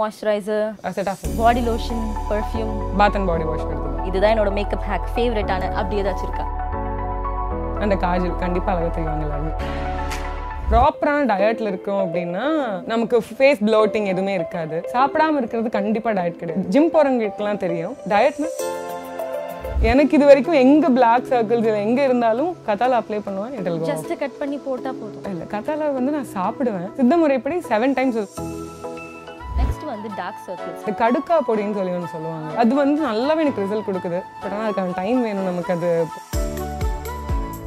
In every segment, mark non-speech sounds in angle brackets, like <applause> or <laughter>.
Moisturiser set of body lotion perfume bath and body wash இதுதான் என்னோட makeup hack ஃபேவரட்டான அப்படி ஏதாச்சும் இருக்கா? அந்த காஜல் கண்டிப்பாக அழகாக தெரிவாங்க எல்லாருமே. ப்ராப்பரான டயட்டில் இருக்கோம் அப்படின்னா நமக்கு ஃபேஸ் ப்ளோட்டிங் எதுவுமே இருக்காது. சாப்பிடாம இருக்கிறது கண்டிப்பாக டயட் கிடையாது. ஜிம் போகிறவங்களுக்குலாம் தெரியும். டயட்னா எனக்கு இது வரைக்கும் எங்கே பிளாக் சர்க்கிள்ஸ் இல்லை எங்கே இருந்தாலும் கத்தால அப்ளை பண்ணுவேன் ஜஸ்ட் கட் பண்ணி போட்டா போதும். இல்லை கத்தால வந்து நான் சாப்பிடுவேன். சித்த முறைப்படி செவன் டைம்ஸ் வந்து டார்க் சர்க்கிள்ஸ் இந்த கடுக்கா பொடின்னு சொல்லி ஒன்று சொல்லுவாங்க. அது வந்து நல்லாவே எனக்கு ரிசல்ட் கொடுக்குது. பட் ஆனால் அதுக்கான டைம் வேணும் நமக்கு அது.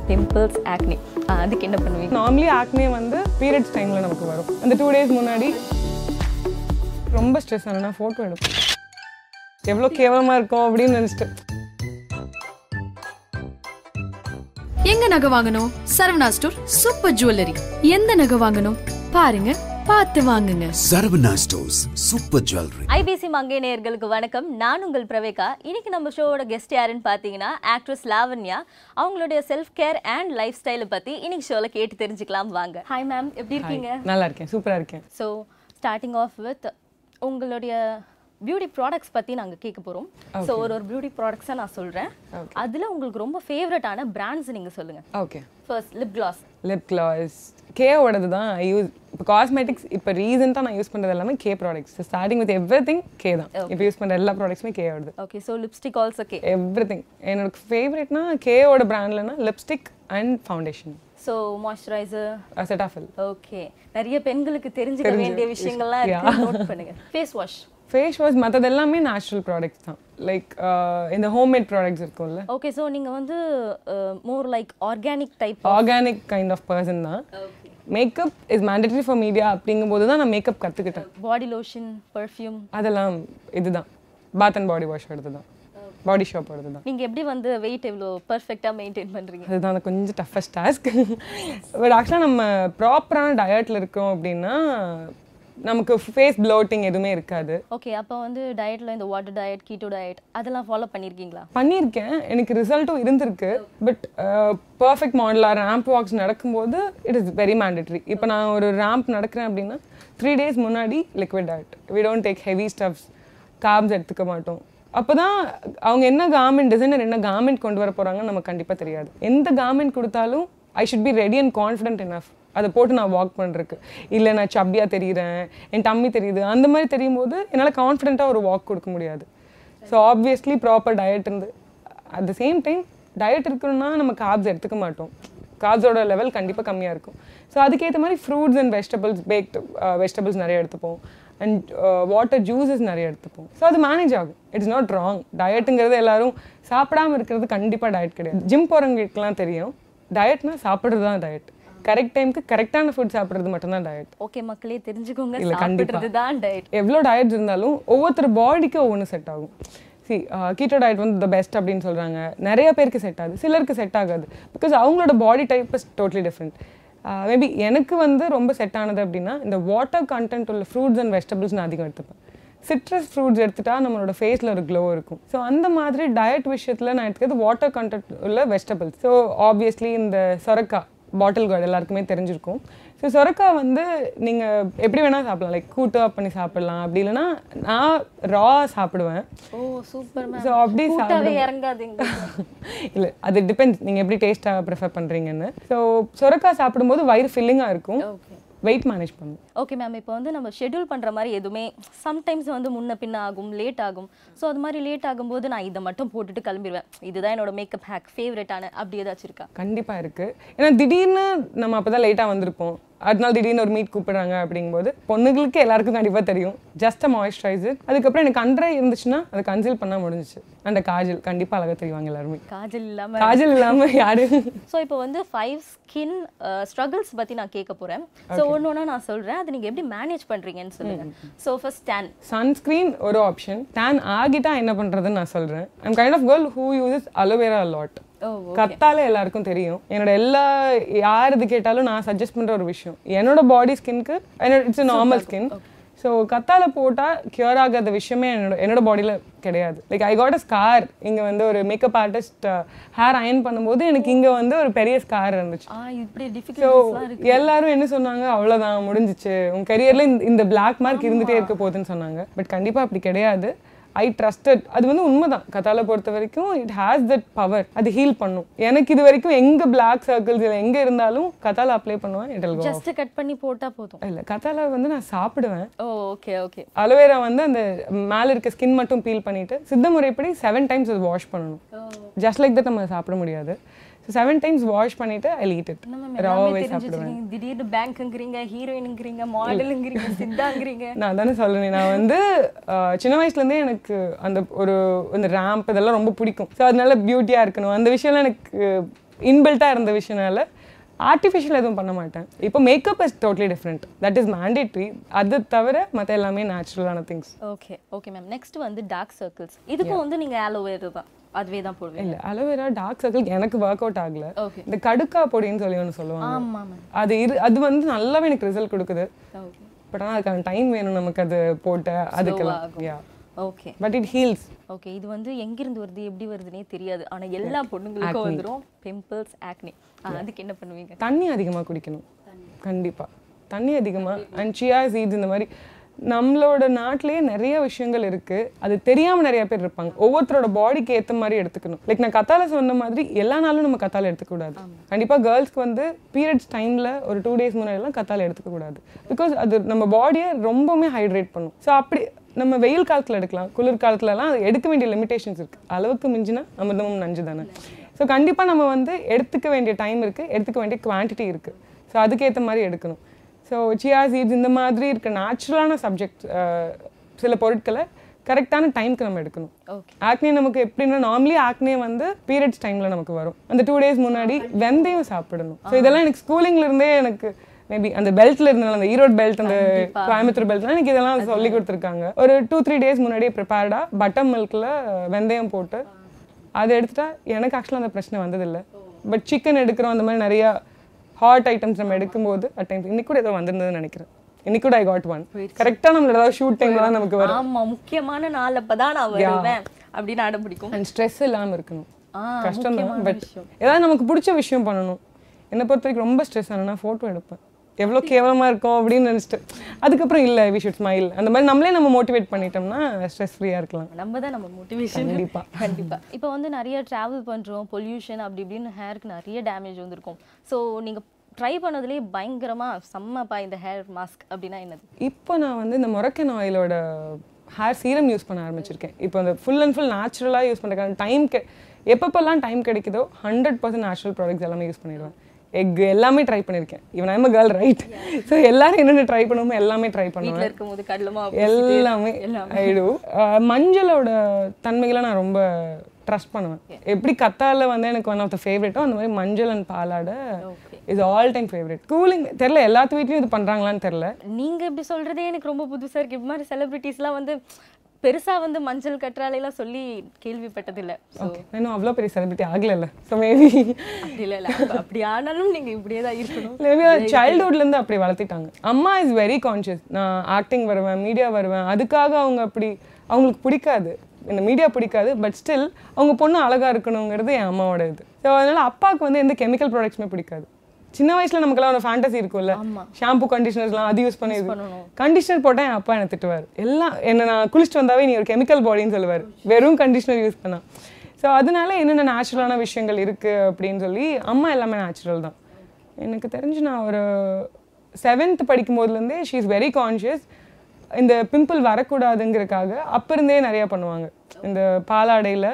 பிம்பிள்ஸ் ஆக்னி அதுக்கு என்ன பண்ணுவீங்க? நார்மலி ஆக்னே வந்து பீரியட்ஸ் டைமில் நமக்கு வரும். அந்த டூ டேஸ் முன்னாடி ரொம்ப ஸ்ட்ரெஸ் ஆனா ஃபோட்டோ எடுப்பேன். எவ்வளோ கேவலமாக இருக்கும் அப்படின்னு நினச்சிட்டு. எங்க நகை வாங்கணும்? சரவணா ஸ்டோர் சூப்பர் ஜுவல்லரி எந்த நகை வாங்கணும்? பாருங்க. பார்த்து வாங்குங்க. Saravana stores super jewellery. IBC Mangai நேயர்களுக்கு வணக்கம். நான் உங்கள் பிரவேகா. இன்னைக்கு நம்ம ஷோவோட கெஸ்ட் யாருன்னு பார்த்தீங்கன்னா ஆக்ட்ரஸ் லாவண்யா. அவங்களுடைய செல்ஃப் கேர் அண்ட் லைஃப் ஸ்டைலை பற்றி இன்னைக்கு ஷோவில் கேட்டு தெரிஞ்சுக்கலாம் வாங்க. ஹாய் மேம் எப்படி இருக்கீங்க? நல்லா இருக்கேன். சூப்பராக இருக்கேன். ஸோ ஸ்டார்டிங் ஆஃப் வித் உங்களுடைய பியூட்டி ப்ராடக்ட்ஸ் பற்றி நாங்கள் கேட்க போகிறோம் ஸோ ஒரு ஒரு பியூட்டி ப்ராடக்ட்ஸாக நான் சொல்கிறேன் அதில் உங்களுக்கு ரொம்ப ஃபேவரட்டான பிராண்ட்ஸ் நீங்கள் சொல்லுங்கள் okay first lip gloss lip gloss கேவோடது தான் யூஸ் இப்போ காஸ்மெட்டிக்ஸ் இப்போ ரீசெண்டாக நான் யூஸ் பண்ணுறது எல்லாமே K products starting with everything K தான். இப்போ யூஸ் பண்ணுற எல்லா ப்ராடக்ட்ஸுமே கேவோடது okay so lipstick also K everything என்னோட ஃபேவரட்னா கேவோட பிராண்ட்லனா lipstick and foundation so moisturiser Cetaphil okay நிறைய பெண்களுக்கு தெரிஞ்சுக்க வேண்டிய விஷயங்கள்லாம் இருக்கு. நோட் பண்ணுங்க. ஃபேஸ் வாஷ் ஃபேஸ் வாஷ் மற்றது எல்லாமே நேச்சுரல் ப்ராடக்ட்ஸ் தான் லைக் இந்த ஹோம்மேட் ப்ராடக்ட்ஸ் இருக்கும்ல. ஓகே ஸோ நீங்க வந்து more like organic type organic kind of person தான். Makeup is mandatory for media அப்படிங்கும்போது தான் நான் மேக்கப் கற்றுக்கிட்டேன் பாடி லோஷன் பர்ஃப்யூம் அதெல்லாம் இதுதான். பாத் அண்ட் பாடி வாஷ் எடுத்து தான் பாடி ஷாப் எடுத்து தான் நீங்க எப்படி வந்து வெயிட் எவ்வளோ பர்ஃபெக்டாக மெயின்டைன் பண்றீங்க? அதுதான் கொஞ்சம் டஃபஸ்ட் டாஸ்க் பட் ஆக்சுவலாக நம்ம ப்ராப்பரான டயட்டில் இருக்கோம் அப்படின்னா நமக்கு ஃபேஸ் ப்ளோட்டிங் எதுவுமே இருக்காது. ஓகே அப்போ வந்து டயட்ல இந்த வாட்டர் டயட் கீட்டோ டயட் அதெல்லாம் ஃபாலோ பண்ணியிருக்கீங்களா பண்ணியிருக்கேன் எனக்கு ரிசல்ட்டும் இருந்திருக்கு. பட் பர்ஃபெக்ட் மாடலாக ரேம்ப் வாக்ஸ் நடக்கும்போது இட் இஸ் வெரி மேண்டட்ரி இப்போ நான் ஒரு ரேம்ப் நடக்கிறேன் அப்படின்னா த்ரீ டேஸ் முன்னாடி liquid diet we don't take heavy stuffs carbs எடுத்துக்க மாட்டோம். அப்போ தான் அவங்க என்ன கார்மெண்ட் டிசைனர் என்ன கார்மெண்ட் கொண்டு வர போகிறாங்கன்னு நமக்கு கண்டிப்பாக தெரியாது. எந்த கார்மெண்ட் கொடுத்தாலும் I should be ready and confident enough. அதை போட்டு நான் வாக் பண்ணுறதுக்கு இல்லை நான் சப்பியாக தெரிகிறேன் என் டம்மி தெரியுது அந்த மாதிரி தெரியும் போது என்னால் கான்ஃபிடென்ட்டாக ஒரு வாக் கொடுக்க முடியாது. ஸோ ஆப்வியஸ்லி ப்ராப்பர் டயட் இருந்து at the same time diet இருக்கணும்னா நம்ம கார்ப்ஸ் எடுத்துக்க மாட்டோம். காப்ஸோட லெவல் கண்டிப்பாக கம்மியாக இருக்கும். ஸோ அதுக்கேற்ற மாதிரி fruits and vegetables baked vegetables நிறைய எடுத்துப்போம். அண்ட் வாட்டர் ஜூஸஸ் நிறைய எடுத்துப்போம். ஸோ அது மேனேஜ் ஆகும். இட்ஸ் நாட் ராங் டயட்டுங்கிறது எல்லாரும் சாப்பிடாம இருக்கிறது கண்டிப்பாக டயட் கிடையாது. ஜிம் போகிறவங்களுக்குலாம் தெரியும். டயட்னா சாப்பிட்றது தான் டயட் கரெக்ட் டைமுக்கு கரெக்டான ஃபுட் சாப்பிட்றது மட்டும்தான் டயட் ஓகே மக்களே தெரிஞ்சுக்கோங்க. இல்ல, கண்டிப்பா. சாப்பிட்றது தான் டயட் எவ்வளோ டயட்ஸ் இருந்தாலும் ஒவ்வொருத்தர் பாடிக்கு ஒவ்வொன்று செட் ஆகும். சி கீட்டோ டயட் வந்து த பெஸ்ட் அப்படின்னு சொல்கிறாங்க நிறைய பேருக்கு செட் ஆகுது. சிலருக்கு செட் ஆகாது. பிகாஸ் அவங்களோட body type is totally different maybe எனக்கு வந்து ரொம்ப செட் ஆனது அப்படின்னா இந்த வாட்டர் கண்டென்ட் உள்ள ஃப்ரூட்ஸ் அண்ட் வெஜிடபிள்ஸ் நான் அதிகம் எடுத்துப்பேன். சிட்ரஸ் ஃப்ரூட்ஸ் எடுத்துட்டா நம்மளோட ஃபேஸில் ஒரு க்ளோ இருக்கும். ஸோ அந்த மாதிரி டயட் விஷயத்தில் நான் எடுத்துக்கிறது வாட்டர் கண்டென்ட் உள்ள வெஜிடபிள்ஸ் ஸோ ஆப்வியஸ்லி இந்த சொரக்காய் பாட்டில் கார்டு எல்லாருக்குமே தெரிஞ்சிருக்கும். ஸோ சொரக்காய் வந்து நீங்கள் எப்படி வேணால் சாப்பிடலாம். லைக் கூட்டாக பண்ணி சாப்பிடலாம். அப்படி இல்லைன்னா நான் ரா சாப்பிடுவேன். ஓ சூப்பர் ஸோ அப்படி இறங்காதுங்க. <laughs> இல்லை அது டிபெண்ட்ஸ் நீங்கள் எப்படி டேஸ்ட்டாக ப்ரிஃபர் பண்ணுறீங்கன்னு ஸோ சொரக்காய் சாப்பிடும்போது வயிறு ஃபில்லிங்காக இருக்கும். ஓகே வெயிட் மேனேஜ் பண்ணும் ஓகே மேம் இப்போ வந்து நம்ம ஷெட்யூல் பண்ணுற மாதிரி எதுவுமே சம்டைம்ஸ் வந்து முன்ன பின்ன ஆகும் லேட் ஆகும். ஸோ அது மாதிரி லேட் ஆகும்போது நான் இதை மட்டும் போட்டுட்டு கிளம்பிடுவேன் இதுதான் என்னோட மேக்கப் ஹேக் ஃபேவரட்டான அப்படி ஏதாச்சும் இருக்கா? கண்டிப்பாக இருக்குது ஏன்னா திடீர்னு நம்ம அப்போ தான் லேட்டாக வந்திருப்போம். அதனால திடீர்னு ஒரு மீட் கூப்பிடுறாங்க அப்படிங்கும்போது பொண்ணுங்களுக்கு எல்லாருக்கும் கண்டிப்பாக தெரியும். ஜஸ்ட் அ மாய்ஸ்சரைசர் அதுக்கப்புறம் எனக்கு அன்றே இருந்துச்சுன்னா அதை கன்சில் பண்ண முடிஞ்சிச்சு. அந்த காஜல் கண்டிப்பாக அழகாக தெரிவாங்க எல்லாருமே. காஜல் இல்லாமல் காஜல் இல்லாமல் யாரு? ஸோ இப்போ வந்து ஃபைவ் ஸ்கின் ஸ்ட்ரகிள்ஸ் பற்றி நான் கேட்க போகிறேன் ஸோ ஒன்று ஒன்றா நான் சொல்கிறேன் அதை நீங்கள் எப்படி மேனேஜ் பண்ணுறீங்கன்னு சொல்லுங்கள் ஸோ ஃபர்ஸ்ட் டேன் சன்ஸ்க்ரீன் ஒரு ஆப்ஷன் டேன் ஆகிட்டா என்ன பண்ணுறதுன்னு நான் சொல்கிறேன் I'm kind of girl who uses aloe vera lot கத்தாலே எல்லாருக்கும் தெரியும். என்னோட எல்லா யார் இது கேட்டாலும் நான் சஜஸ்ட் பண்ற ஒரு விஷயம். என்னோட பாடி ஸ்கின்க்கு என்னோட இட்ஸ் நார்மல் ஸ்கின் ஸோ கத்தால போட்டால் க்யூர் ஆகாத விஷயமே என்னோட என்னோட பாடியில் கிடையாது. Like I got a scar இங்கே வந்து ஒரு மேக்கப் ஆர்டிஸ்ட் ஹேர் அயன் பண்ணும்போது எனக்கு இங்கே வந்து ஒரு பெரிய ஸ்கார் இருந்துச்சு. ஸோ எல்லாரும் என்ன சொன்னாங்க? அவ்வளோதான் முடிஞ்சிச்சு. உன் கரியரில் இந்த பிளாக் மார்க் இருந்துகிட்டே இருக்க போகுதுன்னு சொன்னாங்க. பட் கண்டிப்பாக அப்படி கிடையாது. ஐ ட்ரஸ்டட் அது வந்து உண்மைதான். கத்தால பொறுத்த வரைக்கும் இட் ஹேஸ் தட் பவர் அது ஹீல் பண்ணும். எனக்கு இது வரைக்கும் எங்கே பிளாக் சர்க்கிள்ஸ் இல்லை எங்கே இருந்தாலும் கத்தால அப்ளை பண்ணுவேன் இட் ஜஸ்ட் கட் பண்ணி போட்டா போதும். இல்லை கத்தால வந்து நான் சாப்பிடுவேன். ஓகே ஓகே அலோவேரா வந்து அந்த மேலே இருக்க ஸ்கின் மட்டும் பீல் பண்ணிட்டு சித்த முறைப்படி செவன் டைம்ஸ் அது வாஷ் பண்ணணும். ஜஸ்ட் லைக் தட் நம்ம சாப்பிட முடியாது. ஸோ செவன் டைம்ஸ் வாஷ் பண்ணிட்டு ஐ ஈட் இட் ராவே சாப்பிடுவேன் திடீர்னு பேங்க்ங்கிறீங்க ஹீரோயினுங்கிறீங்க மாடலுங்கிறீங்க <laughs> சித்தாங்கிறீங்க. நான் தானே சொல்லுவேன் நான் வந்து சின்ன வயசுலேருந்தே எனக்கு அந்த ஒரு இந்த ரேம்ப் இதெல்லாம் ரொம்ப பிடிக்கும். ஸோ அதனால பியூட்டியாக இருக்கணும். அந்த விஷயம்லாம் எனக்கு இன்பில்ட்டாக இருந்த விஷயனால ஆர்டிஃபிஷியல் எதுவும் பண்ண மாட்டேன். இப்போ makeup is totally different that is mandatory அது தவிர மற்ற எல்லாமே நேச்சுரலான things okay okay ma'am next வந்து டார்க் சர்க்கிள்ஸ் இதுக்கும் வந்து நீங்க ஆலோவேரா தான். அதுவே தான் போடுவீங்க. இல்லை அலோவேரா டார்க் சர்க்கிள் எனக்கு ஒர்க் அவுட் ஆகல. இந்த கடுக்கா பொடின்னு சொல்லி ஒன்று சொல்லுவாங்க. அது இரு அது வந்து நல்லாவே எனக்கு ரிசல்ட் கொடுக்குது. ஓகே பட் ஆனால் அதுக்கான டைம் வேணும் நமக்கு அது போட்டு அதுக்கெல்லாம். Yeah okay but it heals okay இது வந்து எங்கிருந்து வருது எப்படி வருதுன்னே தெரியாது. ஆனா எல்லா பொண்ணுங்களுக்கும் வந்துரும். பிம்பிள்ஸ் ஆக்னி அதுக்கு என்ன பண்ணுவீங்க? தண்ணி அதிகமாக குடிக்கணும். கண்டிப்பாக தண்ணி அதிகமாக அண்ட் சியா சீட்ஸ் இந்த மாதிரி நம்மளோட நாட்டிலேயே நிறைய விஷயங்கள் இருக்கு. அது தெரியாம நிறைய பேர் இருப்பாங்க. ஒவ்வொருத்தரோட பாடிக்கு ஏத்த மாதிரி எடுத்துக்கணும். லைக் நான் கத்தால சொன்ன மாதிரி எல்லா நாளும் நம்ம கத்தால எடுத்துக்க கூடாது கண்டிப்பா கேர்ள்ஸ்க்கு வந்து பீரியட்ஸ் டைம்ல ஒரு டூ டேஸ் முன்னாடி எல்லாம் கத்தால எடுத்துக்க கூடாது பிகாஸ் அது நம்ம பாடியை ரொம்பவுமே ஹைட்ரேட் பண்ணும். ஸோ அப்படி நம்ம வெயில் காலத்துல எடுக்கலாம். குளிர் காலத்துலலாம் அது எடுக்க வேண்டிய லிமிடேஷன்ஸ் இருக்கு. அளவுக்கு மிஞ்சினா அமிர்தமும் நஞ்சு தானே. ஸோ கண்டிப்பா நம்ம வந்து எடுத்துக்க வேண்டிய டைம் இருக்கு. எடுத்துக்க வேண்டிய குவான்டிட்டி இருக்கு. ஸோ அதுக்கேற்ற மாதிரி எடுக்கணும். ஸோ சியா சீட்ஸ் இந்த மாதிரி இருக்க நேச்சுரலான சப்ஜெக்ட் சில பொருட்களை கரெக்டான டைம்க்கு நம்ம எடுக்கணும். ஆக்னே நமக்கு எப்படின்னா நார்மலி ஆக்னே வந்து பீரியட்ஸ் டைம்ல நமக்கு வரும். அந்த டூ டேஸ் முன்னாடி வெந்தயம் சாப்பிடணும். ஸோ இதெல்லாம் எனக்கு ஸ்கூலிங்ல இருந்தே எனக்கு மேபி அந்த பெல்ட்ல இருந்தனால அந்த ஈரோடு பெல்ட் அந்த கோயம்புத்தூர் பெல்ட்லாம் எனக்கு இதெல்லாம் சொல்லி கொடுத்துருக்காங்க. ஒரு டூ த்ரீ டேஸ் முன்னாடியே ப்ரிப்பேர்டா பட்டர் மில்க்ல வெந்தயம் போட்டு அதை எடுத்துட்டா எனக்கு ஆக்சுவலாக அந்த பிரச்சனை வந்ததில்லை. பட் சிக்கன் எடுக்கிறோம் அந்த மாதிரி நிறைய ஹாட் ஐட்டம்ஸ் நம்ம எடுக்கும்போது அட் டைம்ஸ் இன்னைக்கு கூட ஏதோ வந்திருந்ததுன்னு நினைக்கிறேன். இன்னைக்கு கூட ஐ காட் ஒன் கரெக்டாக நம்மளோட ஏதாவது ஷூட் டைம்ல தான் நமக்கு வரும். ஆமா முக்கியமான நாள் அப்பதான் நான் வருவேன். அப்படின்னு அடம் பிடிக்கும். அண்ட் ஸ்ட்ரெஸ் இல்லாமல் இருக்கணும். கஷ்டம் தான். பட். ஏதாவது நமக்கு பிடிச்ச விஷயம் பண்ணணும். என்னை பொறுத்த வரைக்கும் ரொம்ப ஸ்ட்ரெஸ் ஆனா ஃபோட்டோ எடுப்பேன். எவ்வளோ கேவலமாக இருக்கும் அப்படின்னு நினச்சிட்டு. அதுக்கப்புறம் இல்லை வி ஷுட் ஸ்மைல் அந்த மாதிரி நம்மளே நம்ம மோட்டிவேட் பண்ணிட்டோம்னா ஸ்ட்ரெஸ் ஃப்ரீயாக இருக்கலாம். நம்ம தான் நம்ம மோட்டிவேஷன் கண்டிப்பா. கண்டிப்பா. இப்போ வந்து நிறைய டிராவல் பண்றோம் பொல்யூஷன் அப்படி இப்படின்னு ஹேருக்கு நிறைய டேமேஜ் வந்திருக்கும். ஸோ நீங்க ட்ரை பண்ணதுலேயே பயங்கரமா செம்மப்பா இந்த ஹேர் மாஸ்க் அப்படின்னா என்னது? இப்போ நான் வந்து இந்த மொரக்கன் ஆயிலோட ஹேர் சீரம் யூஸ் பண்ண ஆரம்பிச்சிருக்கேன். இப்போ அந்த ஃபுல் அண்ட் ஃபுல் நேச்சுரலாக யூஸ் பண்ணுறதுக்கான டைம் எப்பப்பெல்லாம் டைம் கிடைக்குதோ ஹண்ட்ரட் பர்சன்ட் நேச்சுரல் ப்ராடக்ட்ஸ் எல்லாமே யூஸ் பண்ணிடுவேன். எக் எல்லாமே ட்ரை பண்ணியிருக்கேன் இவன் ஐம் கேர்ள் ரைட் ஸோ எல்லாரும் என்னென்ன ட்ரை பண்ணுமோ எல்லாமே ட்ரை பண்ணுவேன். இருக்கும்போது கடலமா எல்லாமே. ஆயிடு மஞ்சளோட தன்மைகளை நான் ரொம்ப ட்ரஸ்ட் பண்ணுவேன். எப்படி கத்தால வந்து எனக்கு ஒன் ஆஃப் த ஃபேவரட்டோ அந்த மாதிரி மஞ்சள் and பாலாட. Is all time favourite cooling தெரில எல்லாத்து வீட்லயும் இது பண்றாங்களான்னு தெரில நீங்க இப்படி சொல்றதே எனக்கு ரொம்ப புதுசா இருக்கு. இது மாதிரி செலிபிரிட்டிஸ்லாம் வந்து பெருசா வந்து மஞ்சள் கற்றாழைலாம் சொல்லி கேள்விப்பட்டதில்ல. ஓகே இன்னும் அவ்வளோ பெரிய செலிபிரிட்டி ஆகலைல்ல. ஸோ மேபி இல்லை இல்லை. அப்ப- அப்படி ஆனாலும் நீங்க இப்படியே தான் இருக்கணும். மேபி சைல்ட்ஹுட்லேருந்து அப்படி வளர்த்திட்டாங்க. அம்மா இஸ் வெரி கான்ஷியஸ் நான் ஆக்டிங் வருவேன் மீடியா வருவேன். அதுக்காக அவங்க அப்படி அவங்களுக்கு பிடிக்காது. இந்த மீடியா பிடிக்காது பட் ஸ்டில் அவங்க பொண்ணு அழகா இருக்கணுங்கிறது என் அம்மாவோட இது. ஸோ அதனால அப்பாவுக்கு வந்து எந்த கெமிக்கல் ப்ராடக்ட்ஸுமே பிடிக்காது. சின்ன வயசுல நமக்கெல்லாம் ஒரு ஃபேண்டசி இருக்கும்ல. ஷாம்பு கண்டிஷனர்ஸ்லாம் அது யூஸ் பண்ணி கண்டிஷனர் போட்டால் என் அப்பா என்னை திட்டுவார். எல்லாம் என்ன நான் குளிச்சுட்டு வந்தாவே நீ ஒரு கெமிக்கல் பாடின்னு சொல்லுவார். வெறும் கண்டிஷனர் யூஸ் பண்ணா. ஸோ அதனால என்னென்ன நேச்சுரலான விஷயங்கள் இருக்கு அப்படின்னு சொல்லி அம்மா எல்லாமே நேச்சுரல் தான். எனக்கு தெரிஞ்சு நான் ஒரு செவன்த் படிக்கும் போதுலேருந்தே ஷீ இஸ் வெரி கான்ஷியஸ் இந்த பிம்பிள் வரக்கூடாதுங்கிறதுக்காக அப்ப இருந்தே நிறைய பண்ணுவாங்க. இந்த பாலாடையில்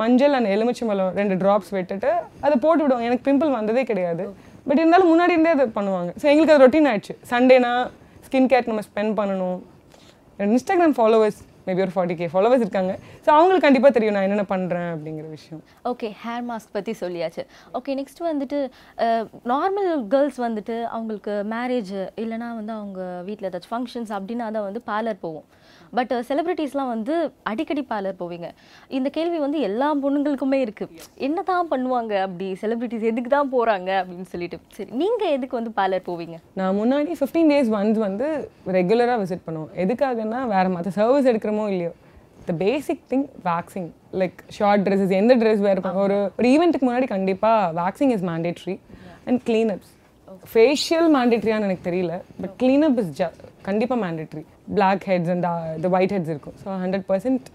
மஞ்சள் அண்ட் எலுமிச்சம்பழம் ரெண்டு ட்ராப்ஸ் விட்டுட்டு அதை போட்டு விடுவாங்க எனக்கு பிம்பிள் வந்ததே கிடையாது. பட் இருந்தாலும் முன்னாடி இருந்தே அதை பண்ணுவாங்க. ஸோ எங்களுக்கு அது ரொட்டீன் ஆயிடுச்சு. சண்டேனா ஸ்கின் கேர் நம்ம ஸ்பெண்ட் பண்ணணும். இன்ஸ்டாகிராம் ஃபாலோவர்ஸ் மேபி ஒரு ஃபார்ட்டி கே ஃபாலோவர்ஸ் இருக்காங்க. ஸோ அவங்களுக்கு கண்டிப்பாக தெரியும் நான் என்னென்ன பண்ணுறேன் அப்படிங்கிற விஷயம். ஓகே ஹேர் மாஸ்க் பற்றி சொல்லியாச்சு. ஓகே நெக்ஸ்ட் வந்துட்டு நார்மல் கேர்ள்ஸ் வந்துட்டு அவங்களுக்கு மேரேஜ் இல்லைனா வந்து அவங்க வீட்டில் ஏதாச்சும் ஃபங்க்ஷன்ஸ் அப்படின்னா தான் வந்து பார்லர் போவோம். பட் செலிப்ரிட்டிஸ்லாம் வந்து அடிக்கடி பார்லர் போவீங்க. இந்த கேள்வி வந்து எல்லா பொண்ணுங்களுக்குமே இருக்குது என்ன தான் பண்ணுவாங்க அப்படி? செலிப்ரிட்டிஸ் எதுக்கு தான் போகிறாங்க அப்படின்னு சொல்லிட்டு. சரி நீங்கள் எதுக்கு வந்து பார்லர் போவீங்க? நான் முன்னாடி ஃபிஃப்டீன் டேஸ் ஒன்ஸ் வந்து ரெகுலராக விசிட் பண்ணுவோம். எதுக்காகன்னா வேறு மற்ற சர்வீஸ் எடுக்கிறோமோ இல்லையோ the basic thing waxing like short dresses எந்த ட்ரெஸ் வேறு ஒரு ஒரு ஈவெண்ட்டுக்கு முன்னாடி கண்டிப்பாக waxing is mandatory and cleanups facial மேண்டேட்ரியான்னு எனக்கு தெரியல பட் க்ளீனப் இஸ் ஜ கண்டிப்பாக mandatory black heads and the white heads இருக்கும். So hundred percent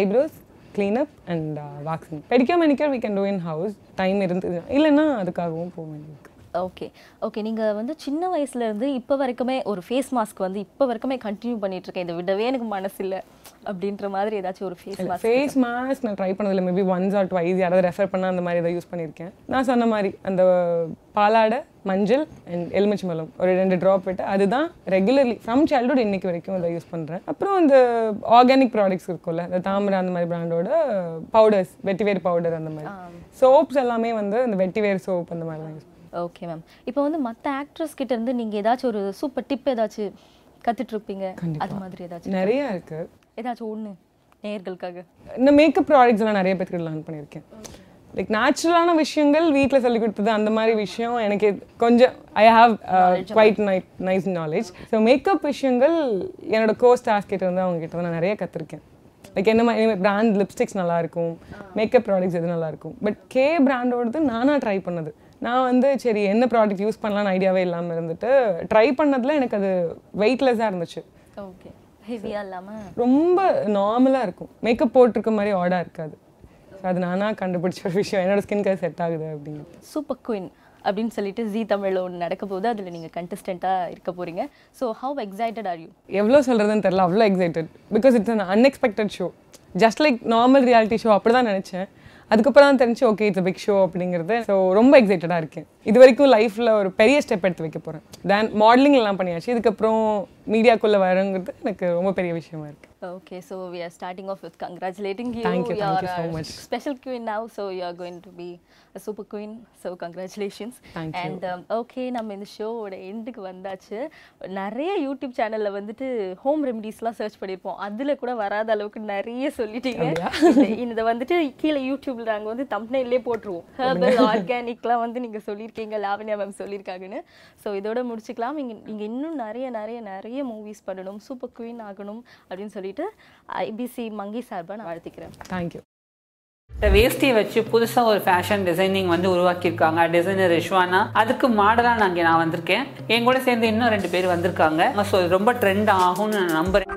eyebrows cleanup and waxing pedicure manicure we can do in house time இருந்தது. இல்லைன்னா அதுக்காகவும் போக வேண்டியிருக்கு okay okay நீங்கள் வந்து சின்ன வயசுல இருந்து இப்போ வரைக்குமே ஒரு ஃபேஸ் மாஸ்க் வந்து இப்போ வரைக்குமே கண்டினியூ பண்ணிட்டு இருக்கேன் இதை விடவே எனக்கு மனசு இல்லை அப்படின்ற மாதிரி ஏதாச்சும் ஒரு ஃபேஸ் மாஸ்க் ஃபேஸ் மாஸ்க் நான் ட்ரை பண்ணதில்லை. மேபி ஒன்ஸ் ஆர் ட்வைஸ் யாராவது ரெஃபர் பண்ண அந்த மாதிரி ஏதாவது யூஸ் பண்ணியிருக்கேன். நான் சொன்ன மாதிரி அந்த பாலாடை மஞ்சள் அண்ட் எலுமிச்சம்பழம் ஒரு ரெண்டு ட்ராப் விட்டு அதுதான் ரெகுலர்லி ஃப்ரம் சைல்டுஹுட் இன்னைக்கு வரைக்கும் அதை யூஸ் பண்ணுறேன் அப்புறம் இந்த ஆர்கானிக் ப்ராடக்ட்ஸ் இருக்கும்ல இந்த தாமரை அந்த மாதிரி பிராண்டோட பவுடர்ஸ் வெட்டிவேர் பவுடர் அந்த மாதிரி. சோப்ஸ் எல்லாமே வந்து இந்த வெட்டிவேர் சோப் அந்த மாதிரி தான் யூஸ் ஓகே மேம் இப்போ வந்து மற்ற ஆக்ட்ரஸ் கிட்ட இருந்து நீங்கள் ஏதாச்சும் ஒரு சூப்பர் டிப் ஏதாச்சும் கத்துட்டு இருப்பீங்க அது மாதிரி ஏதாச்சும் நிறைய இருக்குது ஏதாச்சும் ஒன்று நேயர்களுக்காக? இந்த மேக்கப் ப்ராடக்ட்ஸ் எல்லாம் நிறைய பேருக்கு லேர்ன் பண்ணியிருக்கேன். லைக் நேச்சுரலான விஷயங்கள் வீட்டில் சொல்லி கொடுத்தது அந்த மாதிரி விஷயம் எனக்கு கொஞ்சம் I have quite night nice knowledge so makeup விஷயங்கள் என்னோட கோ ஸ்டாஃப் கிட்ட இருந்து அவங்க கிட்ட நான் நிறைய கற்றுருக்கேன் லைக் என்ன மாதிரி பிராண்ட் லிப்ஸ்டிக்ஸ் நல்லா இருக்கும். மேக்கப் ப்ராடக்ட்ஸ் எது நல்லா இருக்கும். பட் கே பிராண்டோடது நானாக ட்ரை பண்ணது. நான் வந்து சரி என்ன ப்ராடக்ட் யூஸ் பண்ணலாம்னு ஐடியாவே இல்லாமல் இருந்துட்டு ட்ரை பண்ணதில் எனக்கு அது வெயிட்லெஸ்ஸாக இருந்துச்சு. ஓகே ஹெவியாக இல்லாமல் ரொம்ப நார்மலாக இருக்கும். மேக்கப் போட்டிருக்க மாதிரி ஆடாக இருக்காது. ஸோ அது நானாக கண்டுபிடிச்ச ஒரு விஷயம். என்னோட ஸ்கின் கலர் செட் ஆகுது அப்படிங்கிறது சூப்பர் குயின் அப்படின்னு சொல்லிட்டு ஜி தமிழில் ஒன்று நடக்க போகுது. அதில் நீங்கள் கண்டஸ்டண்ட்டாக இருக்க போகிறீங்க so how excited are you எவ்வளோ சொல்கிறதுன்னு தெரில அவ்வளோ excited because it's an unexpected show just like normal reality show அப்படி தான் நினச்சேன். அதுக்கப்புறம் தான் தெரிஞ்சு ஓகே இட்ஸ் பிக் ஷோ அப்படிங்கிறது. ஸோ ரொம்ப எக்ஸைட்டடாக இருக்கேன். இது வரைக்கும் லைஃப்பில் ஒரு பெரிய ஸ்டெப் எடுத்து வைக்க போகிறேன் தென் மாடலிங் எல்லாம் பண்ணியாச்சு இதுக்கப்புறம் மீடியாக்குள்ளே வரங்கிறது எனக்கு ரொம்ப பெரிய விஷயமா இருக்குது Okay, so we are starting off with congratulating you. Thank you, thank You're you so much. Special queen now, so you are going to be a super queen. So congratulations. Thank you. And um, okay, நம்ம இந்த ஷோவோட எண்டுக்கு வந்தாச்சு நிறைய YouTube சேனல்ல வந்துட்டு home ரெமடிஸ்லாம் search பண்ணியிருப்போம் அதுல கூட வராத அளவுக்கு நிறைய சொல்லிட்டீங்க இந்த- வந்துட்டு கீழே யூடியூப்ல நாங்க வந்து தம்ப்னைல்லே போட்டுருவோம் ஹெர்பல் ஆர்கானிக்லாம் வந்து நீங்க சொல்லியிருக்கீங்க லாவண்யா மேம் சொல்லியிருக்காங்கன்னு. ஸோ இதோட முடிச்சுக்கலாம். நீங்க நீங்க இன்னும் நிறைய நிறைய நிறைய மூவிஸ் பண்ணணும். சூப்பர் குவீன் ஆகணும் அப்படின்னு சொல்லிட்டு ஐபிசி மங்கி சார்பாக நான் வாழ்த்திக்கிறேன். தேங்க்யூ இந்த வேஷ்டியை வச்சு புதுசாக ஒரு ஃபேஷன் டிசைனிங் வந்து உருவாக்கியிருக்காங்க. டிசைனர் ரிஷ்வானா அதுக்கு மாடலாக நான் இங்கே நான் வந்திருக்கேன். என் கூட சேர்ந்து இன்னும் ரெண்டு பேர் வந்திருக்காங்க. ஸோ ரொம்ப ட்ரெண்ட் ஆகும்னு நான் நம்புறேன்.